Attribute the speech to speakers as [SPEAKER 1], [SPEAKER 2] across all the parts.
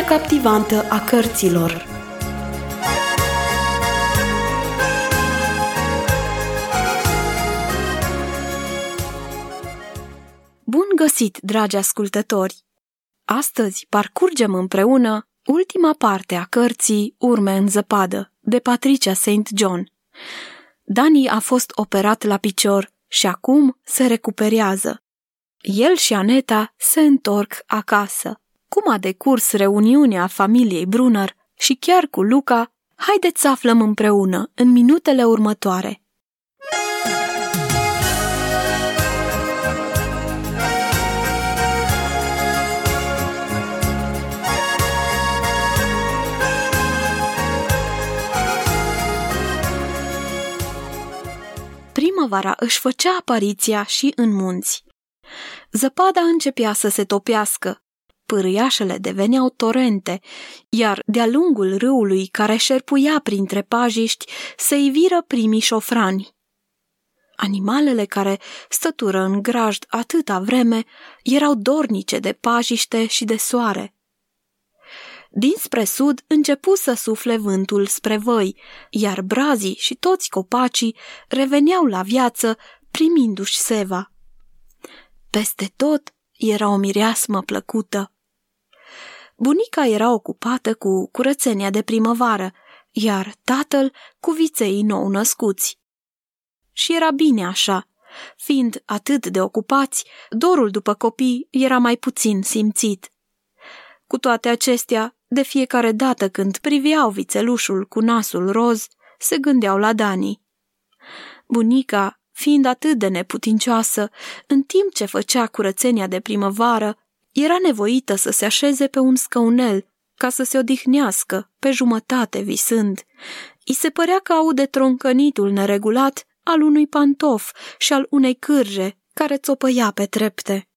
[SPEAKER 1] lumea captivantă a cărților. Bun găsit, dragi ascultători! Astăzi parcurgem împreună ultima parte a cărții Urme în zăpadă, de Patricia St. John. Dani a fost operat la picior și acum se recuperează. El și Aneta se întorc acasă. Cum a decurs reuniunea familiei Brunner și chiar cu Luca, haideți să aflăm împreună în minutele următoare. Primăvara își făcea apariția și în munți. Zăpada începea să se topească, pârâiașele deveneau torente, iar de-a lungul râului care șerpuia printre pajiști se iviră primii șofrani. Animalele care stătură în grajd atâta vreme erau dornice de pajiște și de soare. Dinspre sud începu să sufle vântul spre văi, iar brazii și toți copacii reveneau la viață primindu-și seva. Peste tot era o mireasmă plăcută. Bunica era ocupată cu curățenia de primăvară, iar tatăl cu viței nou născuți. Și era bine așa, fiind atât de ocupați, dorul după copii era mai puțin simțit. Cu toate acestea, de fiecare dată când priveau vițelușul cu nasul roz, se gândeau la Dani. Bunica, fiind atât de neputincioasă, în timp ce făcea curățenia de primăvară, era nevoită să se așeze pe un scăunel ca să se odihnească, pe jumătate visând. I se părea că aude troncănitul neregulat al unui pantof și al unei cârje care țopăia pe trepte.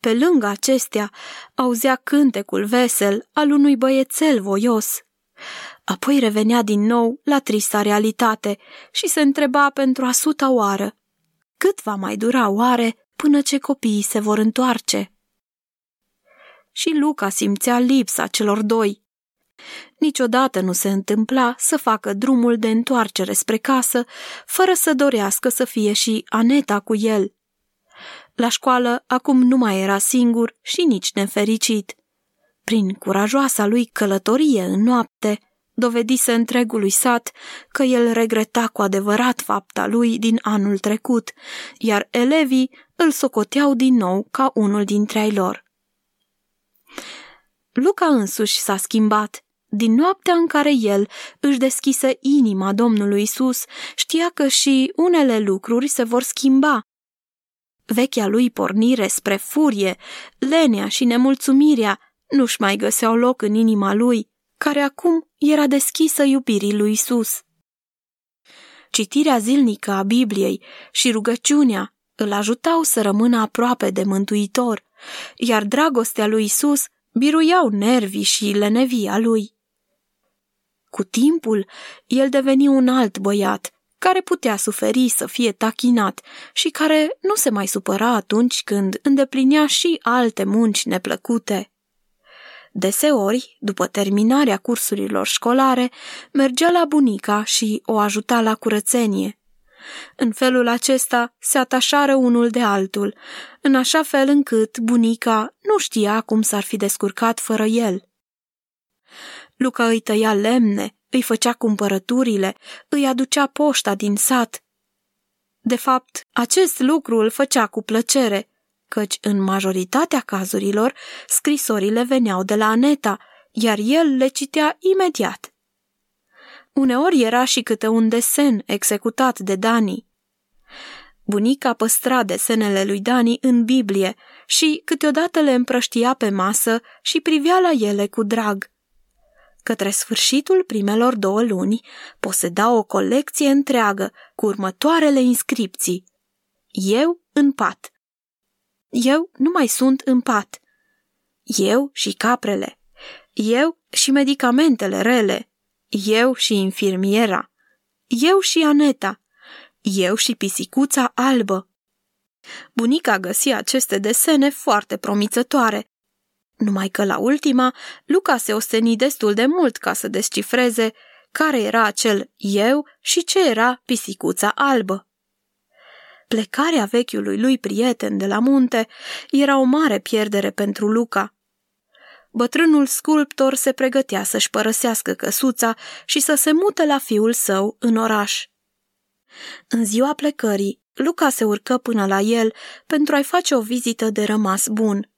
[SPEAKER 1] Pe lângă acestea, auzea cântecul vesel al unui băiețel voios. Apoi revenea din nou la trista realitate și se întreba pentru a suta oară. Cât va mai dura oare până ce copiii se vor întoarce? Și Luca simțea lipsa celor doi. Niciodată nu se întâmpla să facă drumul de întoarcere spre casă, fără să dorească să fie și Aneta cu el. La școală acum nu mai era singur și nici nefericit. Prin curajoasa lui călătorie în noapte, dovedise întregului sat că el regreta cu adevărat fapta lui din anul trecut, iar elevii îl socoteau din nou ca unul dintre ai lor. Luca însuși s-a schimbat. Din noaptea în care el își deschise inima Domnului Isus, știa că și unele lucruri se vor schimba Vechea lui pornire spre furie, lenea și nemulțumirea nu-și mai găseau loc în inima lui, care acum era deschisă iubirii lui Isus. Citirea zilnică a Bibliei și rugăciunea îl ajutau să rămână aproape de Mântuitor, iar dragostea lui Isus biruiau nervii și lenevia lui. Cu timpul, el deveni un alt băiat, care putea suferi să fie tachinat și care nu se mai supăra atunci când îndeplinea și alte munci neplăcute. Deseori, după terminarea cursurilor școlare, mergea la bunica și o ajuta la curățenie. În felul acesta se atașară unul de altul, în așa fel încât bunica nu știa cum s-ar fi descurcat fără el. Luca îi tăia lemne, îi făcea cumpărăturile, îi aducea poșta din sat. De fapt, acest lucru îl făcea cu plăcere, căci în majoritatea cazurilor scrisorile veneau de la Aneta, iar el le citea imediat. Uneori era și câte un desen executat de Dani. Bunica păstra desenele lui Dani în Biblie și câteodată le împrăștia pe masă și privea la ele cu drag. Către sfârșitul primelor două luni, poseda o colecție întreagă cu următoarele inscripții. Eu în pat. Eu nu mai sunt în pat. Eu și caprele. Eu și medicamentele rele. Eu și infirmiera. Eu și Aneta. Eu și pisicuța albă. Bunica găsi aceste desene foarte promițătoare Numai că la ultima, Luca se osteni destul de mult ca să descifreze care era acel eu și ce era pisicuța albă. Plecarea vechiului lui prieten de la munte era o mare pierdere pentru Luca. Bătrânul sculptor se pregătea să-și părăsească căsuța și să se mute la fiul său în oraș. În ziua plecării, Luca se urcă până la el pentru a-i face o vizită de rămas bun.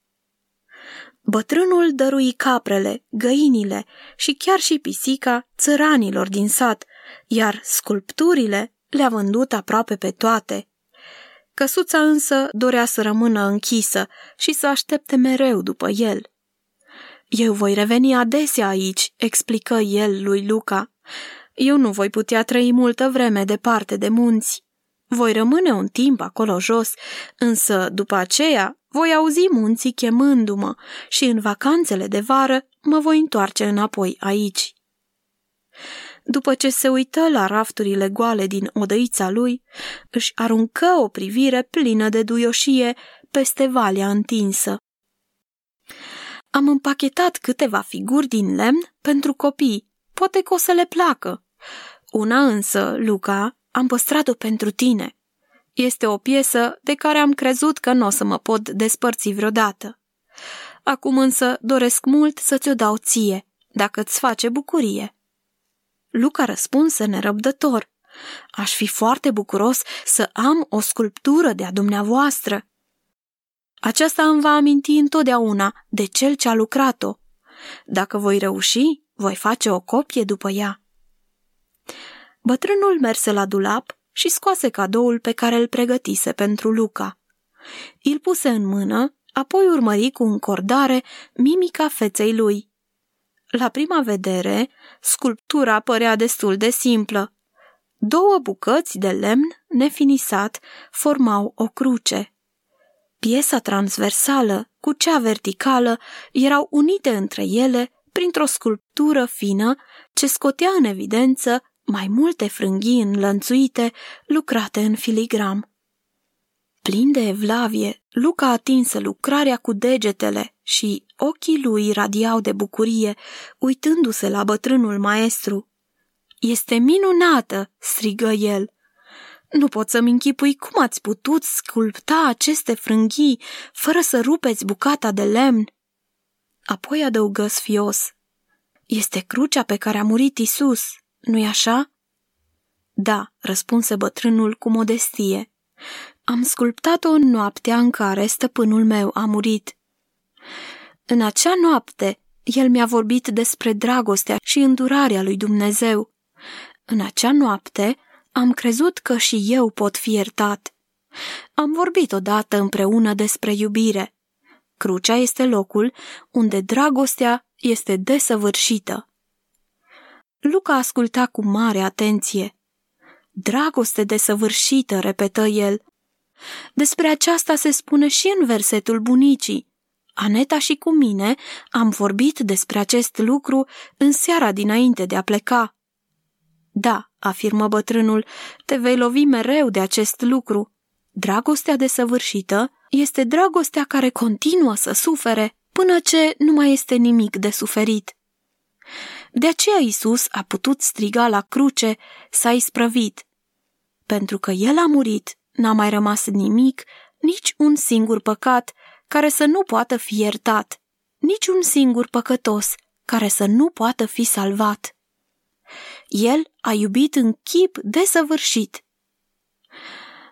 [SPEAKER 1] Bătrânul dărui caprele, găinile și chiar și pisica țăranilor din sat, iar sculpturile le-a vândut aproape pe toate. Căsuța însă dorea să rămână închisă și să aștepte mereu după el. Eu voi reveni adesea aici, explică el lui Luca. Eu nu voi putea trăi multă vreme departe de munți. Voi rămâne un timp acolo jos, însă după aceea voi auzi munții chemându-mă și în vacanțele de vară mă voi întoarce înapoi aici. După ce se uită la rafturile goale din odăița lui, își aruncă o privire plină de duioșie peste valea întinsă. Am împachetat câteva figuri din lemn pentru copii, poate că o să le placă. Una însă, Luca, am păstrat-o pentru tine. Este o piesă de care am crezut că nu o să mă pot despărți vreodată. Acum însă doresc mult să ți-o dau ție, dacă îți face bucurie. Luca răspunse nerăbdător. Aș fi foarte bucuros să am o sculptură de-a dumneavoastră. Aceasta îmi va aminti întotdeauna de cel ce a lucrat-o. Dacă voi reuși, voi face o copie după ea. Bătrânul merse la dulap și scoase cadoul pe care îl pregătise pentru Luca. Îl puse în mână, apoi urmări cu încordare mimica feței lui. La prima vedere, sculptura părea destul de simplă. Două bucăți de lemn nefinisat formau o cruce. Piesa transversală cu cea verticală erau unite între ele printr-o sculptură fină ce scotea în evidență mai multe frânghii înlănțuite lucrate în filigram. Plin de evlavie, Luca atinse lucrarea cu degetele și ochii lui radiau de bucurie, uitându-se la bătrânul maestru. Este minunată!" strigă el. Nu pot să-mi închipui cum ați putut sculpta aceste frânghii fără să rupeți bucata de lemn. Apoi adăugă sfios. Este crucea pe care a murit Isus, nu-i așa? Da, răspunse bătrânul cu modestie. Am sculptat-o în noaptea în care stăpânul meu a murit. În acea noapte, el mi-a vorbit despre dragostea și îndurarea lui Dumnezeu. În acea noapte, am crezut că și eu pot fi iertat. Am vorbit odată împreună despre iubire. Crucea este locul unde dragostea este desăvârșită. Luca asculta cu mare atenție. Dragoste desăvârșită, repetă el. Despre aceasta se spune și în versetul bunicii. Aneta și cu mine am vorbit despre acest lucru în seara dinainte de a pleca. Da, afirmă bătrânul, te vei lovi mereu de acest lucru. Dragostea desăvârșită este dragostea care continuă să sufere până ce nu mai este nimic de suferit. De aceea Isus a putut striga la cruce, s-a isprăvit. Pentru că El a murit, n-a mai rămas nimic, nici un singur păcat care să nu poată fi iertat, nici un singur păcătos care să nu poată fi salvat. El a iubit în chip desăvârșit.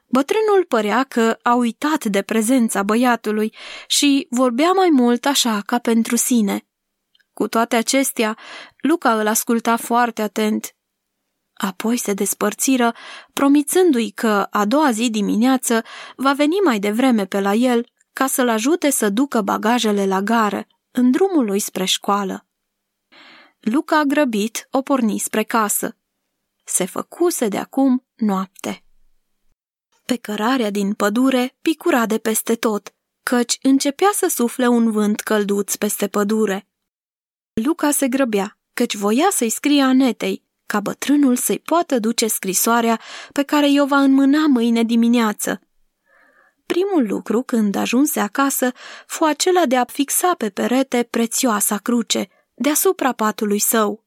[SPEAKER 1] Bătrânul părea că a uitat de prezența băiatului și vorbea mai mult așa ca pentru sine. Cu toate acestea, Luca îl asculta foarte atent. Apoi se despărțiră, promițându-i că a doua zi dimineață va veni mai devreme pe la el ca să-l ajute să ducă bagajele la gară, în drumul lui spre școală. Luca, grăbit, o porni spre casă. Se făcuse de acum noapte. Pe cărarea din pădure picura de peste tot, căci începea să sufle un vânt călduț peste pădure. Luca se grăbea, căci voia să-i scrie Anetei, ca bătrânul să-i poată duce scrisoarea pe care i-o va înmâna mâine dimineață. Primul lucru când ajunse acasă fu acela de a fixa pe perete prețioasa cruce, deasupra patului său.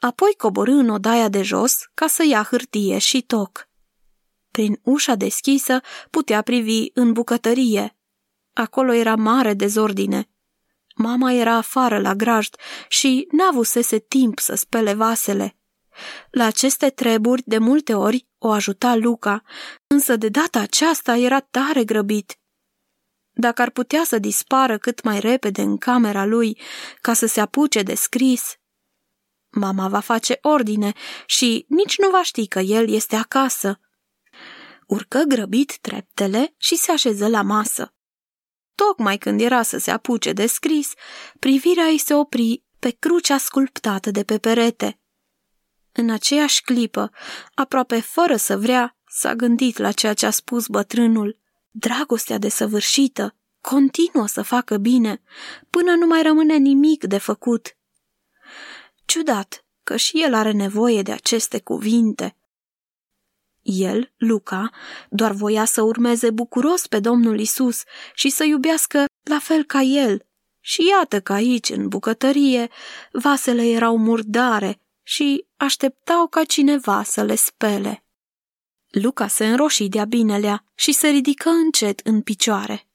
[SPEAKER 1] Apoi coborâ în odaia de jos ca să ia hârtie și toc. Prin ușa deschisă putea privi în bucătărie. Acolo era mare dezordine. Mama era afară la grajd și n-avusese timp să spele vasele. La aceste treburi, de multe ori, o ajuta Luca, însă de data aceasta era tare grăbit. Dacă ar putea să dispară cât mai repede în camera lui ca să se apuce de scris, mama va face ordine și nici nu va ști că el este acasă. Urcă grăbit treptele și se așeză la masă. Tocmai când era să se apuce de scris, privirea ei se opri pe crucea sculptată de pe perete. În aceeași clipă, aproape fără să vrea, s-a gândit la ceea ce a spus bătrânul. Dragostea desăvârșită continuă să facă bine, până nu mai rămâne nimic de făcut. Ciudat că și el are nevoie de aceste cuvinte. El, Luca, doar voia să urmeze bucuros pe Domnul Isus și să iubească la fel ca el. Și iată că aici, în bucătărie, vasele erau murdare și așteptau ca cineva să le spele. Luca se înroși de-a binelea și se ridică încet în picioare.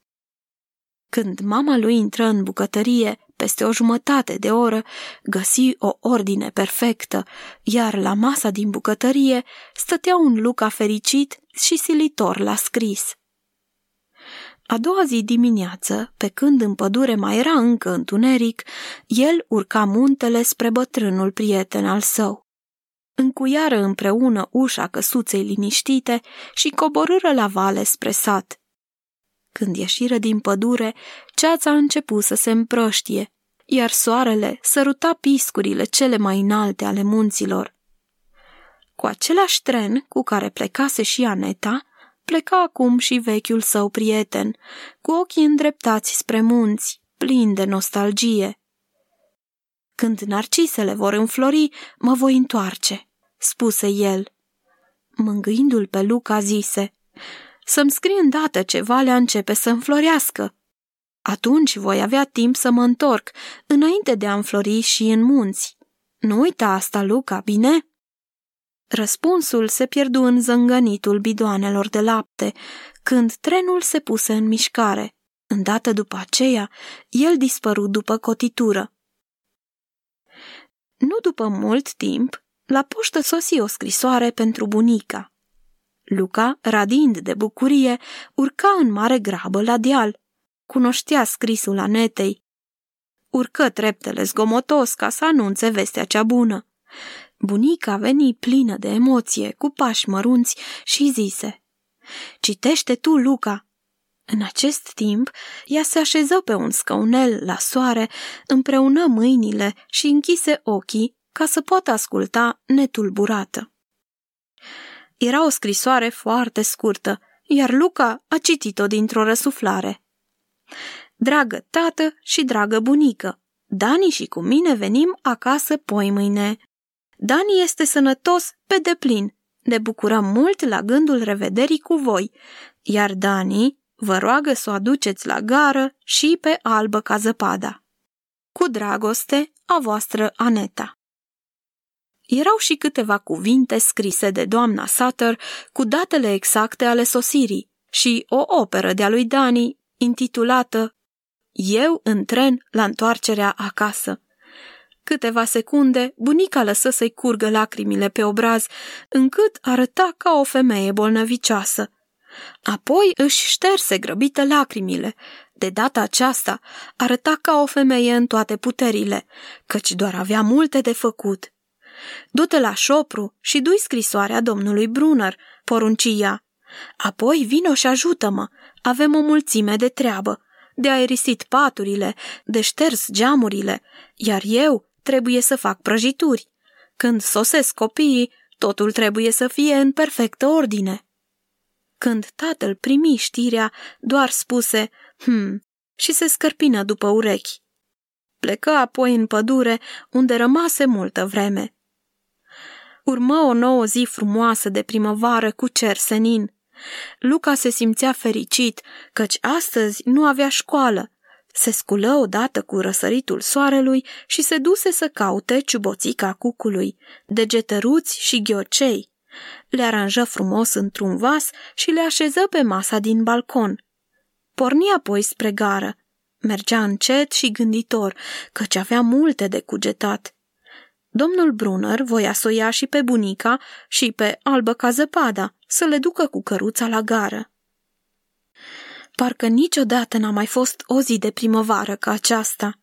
[SPEAKER 1] Când mama lui intră în bucătărie, peste o jumătate de oră, găsi o ordine perfectă, iar la masa din bucătărie stătea un Luca fericit și silitor la scris. A doua zi dimineață, pe când în pădure mai era încă întuneric, el urca muntele spre bătrânul prieten al său. Încuiară împreună ușa căsuței liniștite și coborâră la vale spre sat. Când ieșiră din pădure, ceața a început să se împrăștie, iar soarele săruta piscurile cele mai înalte ale munților. Cu același tren cu care plecase și Aneta, pleca acum și vechiul său prieten, cu ochii îndreptați spre munți, plin de nostalgie. Când narcisele vor înflori, mă voi întoarce, spuse el. Mângâindu-l pe Luca, zise, să-mi scrii îndată ce valea începe să înflorească. Atunci voi avea timp să mă întorc, înainte de a înflori și în munți. Nu uita asta, Luca, bine?" Răspunsul se pierdu în zângănitul bidoanelor de lapte, când trenul se puse în mișcare. Îndată după aceea, el dispăru după cotitură. Nu după mult timp, la poștă sosi o scrisoare pentru bunica. Luca, radind de bucurie, urca în mare grabă la deal. Cunoștea scrisul Anetei. Urcă treptele zgomotos ca să anunțe vestea cea bună. Bunica veni plină de emoție, cu pași mărunți și zise Citește tu, Luca! În acest timp, ea se așeză pe un scăunel la soare, împreună mâinile și închise ochii ca să poată asculta netulburată. Era o scrisoare foarte scurtă, iar Luca a citit-o dintr-o răsuflare. Dragă tată și dragă bunică, Dani și cu mine venim acasă poi mâine. Dani este sănătos pe deplin. Ne bucurăm mult la gândul revederii cu voi, iar Dani vă roagă să o aduceți la gară și pe albă ca zăpada. Cu dragoste, a voastră Aneta. Erau și câteva cuvinte scrise de doamna Sutter cu datele exacte ale sosirii și o operă de-a lui Dani intitulată Eu în tren la întoarcerea acasă. Câteva secunde, bunica lăsă să-i curgă lacrimile pe obraz, încât arăta ca o femeie bolnăvicioasă. Apoi își șterse grăbită lacrimile. De data aceasta arăta ca o femeie în toate puterile, căci doar avea multe de făcut. Du-te la șopru și du scrisoarea domnului Brunner, poruncia. Apoi vino și ajută-mă, avem o mulțime de treabă, de aerisit paturile, de șters geamurile, iar eu trebuie să fac prăjituri. Când sosesc copiii, totul trebuie să fie în perfectă ordine. Când tatăl primi știrea, doar spuse, hm, și se scărpină după urechi. Plecă apoi în pădure, unde rămase multă vreme. Urmă o nouă zi frumoasă de primăvară cu cer senin. Luca se simțea fericit, căci astăzi nu avea școală. Se sculă odată cu răsăritul soarelui și se duse să caute ciuboțica cucului, degetăruți și ghiocei. Le aranjă frumos într-un vas și le așeză pe masa din balcon. Porni apoi spre gară. Mergea încet și gânditor, căci avea multe de cugetat. Domnul Brunner voia să o ia și pe bunica și pe albă ca zăpada, să le ducă cu căruța la gară. Parcă niciodată n-a mai fost o zi de primăvară ca aceasta.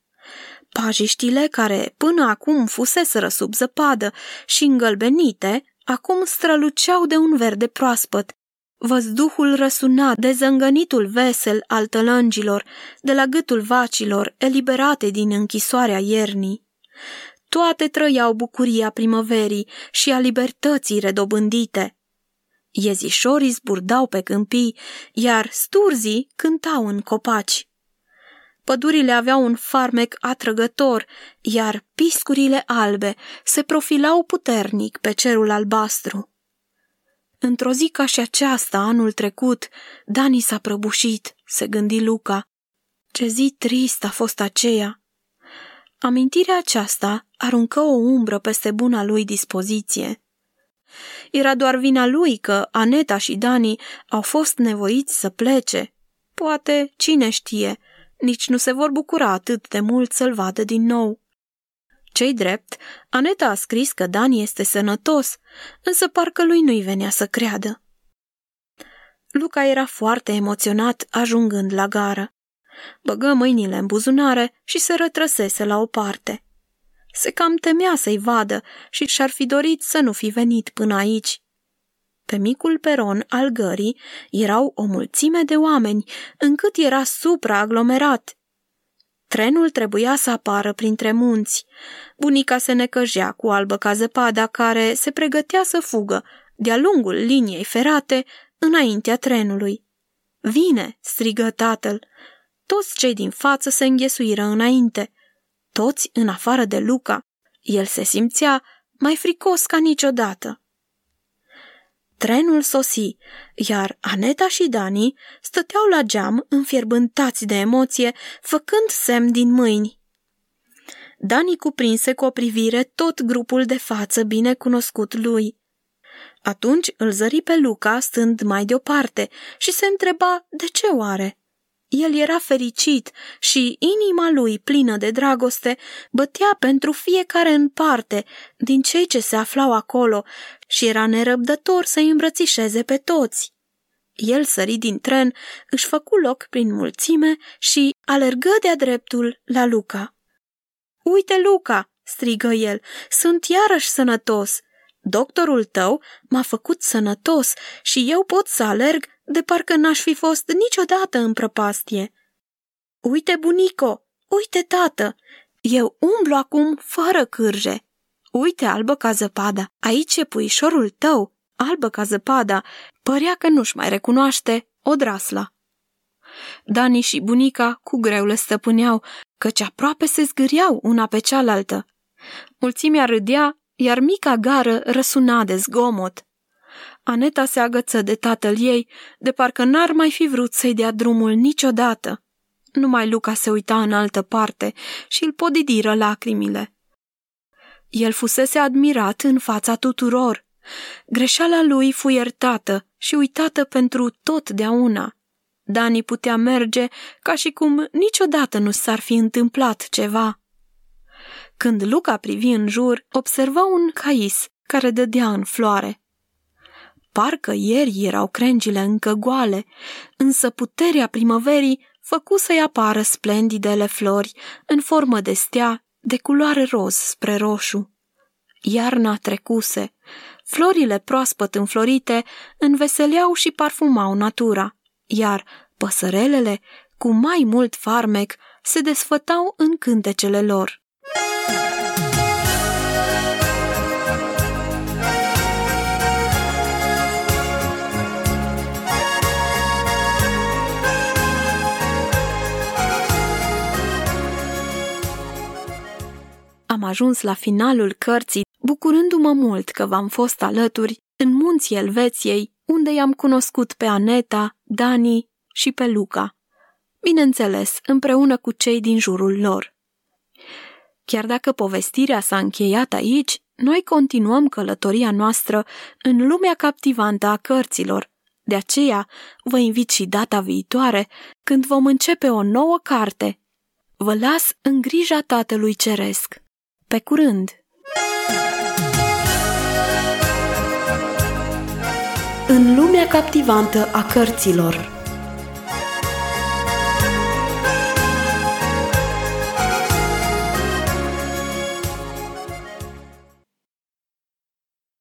[SPEAKER 1] Pajiștile care până acum fuseseră sub zăpadă și îngălbenite, acum străluceau de un verde proaspăt. Văzduhul răsuna de zângănitul vesel al tălângilor, de la gâtul vacilor eliberate din închisoarea iernii. Toate trăiau bucuria primăverii și a libertății redobândite. Iezișorii zburdau pe câmpii, iar sturzii cântau în copaci. Pădurile aveau un farmec atrăgător, iar piscurile albe se profilau puternic pe cerul albastru. Într-o zi ca și aceasta, anul trecut, Dani s-a prăbușit, se gândi Luca. Ce zi trist a fost aceea! Amintirea aceasta aruncă o umbră peste buna lui dispoziție. Era doar vina lui că Aneta și Dani au fost nevoiți să plece. Poate, cine știe, nici nu se vor bucura atât de mult să-l vadă din nou. Cei drept, Aneta a scris că Dani este sănătos, însă parcă lui nu-i venea să creadă. Luca era foarte emoționat ajungând la gară. Băgă mâinile în buzunare și se rătrăsese la o parte. Se cam temea să-i vadă și și-ar fi dorit să nu fi venit până aici. Pe micul peron al gării erau o mulțime de oameni, încât era supraaglomerat. Trenul trebuia să apară printre munți. Bunica se necăjea cu albă ca zăpada care se pregătea să fugă de-a lungul liniei ferate înaintea trenului. Vine!" strigă tatăl. Toți cei din față se înghesuiră înainte. Toți în afară de Luca. El se simțea mai fricos ca niciodată. Trenul sosi, iar Aneta și Dani stăteau la geam înfierbântați de emoție, făcând semn din mâini. Dani cuprinse cu o privire tot grupul de față bine cunoscut lui. Atunci îl zări pe Luca stând mai deoparte și se întreba de ce oare. El era fericit și inima lui, plină de dragoste, bătea pentru fiecare în parte din cei ce se aflau acolo și era nerăbdător să-i îmbrățișeze pe toți. El sări din tren, își făcu loc prin mulțime și alergă de-a dreptul la Luca. Uite, Luca!" strigă el, sunt iarăși sănătos. Doctorul tău m-a făcut sănătos și eu pot să alerg de parcă n-aș fi fost niciodată în prăpastie. Uite, bunico, uite, tată, eu umblu acum fără cârje. Uite, albă ca zăpada, aici e puișorul tău, albă ca zăpada, părea că nu-și mai recunoaște odrasla. Dani și bunica cu greu le stăpâneau, căci aproape se zgâriau una pe cealaltă. Mulțimea râdea, iar mica gară răsuna de zgomot. Aneta se agăță de tatăl ei, de parcă n-ar mai fi vrut să-i dea drumul niciodată. Numai Luca se uita în altă parte și îl podidiră lacrimile. El fusese admirat în fața tuturor. Greșeala lui fu iertată și uitată pentru totdeauna. Dani putea merge ca și cum niciodată nu s-ar fi întâmplat ceva. Când Luca privi în jur, observa un cais care dădea în floare. Parcă ieri erau crengile încă goale, însă puterea primăverii făcu să-i apară splendidele flori în formă de stea de culoare roz spre roșu. Iarna trecuse, florile proaspăt înflorite înveseleau și parfumau natura, iar păsărelele, cu mai mult farmec, se desfătau în cântecele lor. Am ajuns la finalul cărții, bucurându-mă mult că v-am fost alături în munții Elveției, unde i-am cunoscut pe Aneta, Dani și pe Luca. Bineînțeles, împreună cu cei din jurul lor. Chiar dacă povestirea s-a încheiat aici, noi continuăm călătoria noastră în lumea captivantă a cărților. De aceea, vă invit și data viitoare, când vom începe o nouă carte. Vă las în grija Tatălui Ceresc. Pe curând! În lumea captivantă a cărților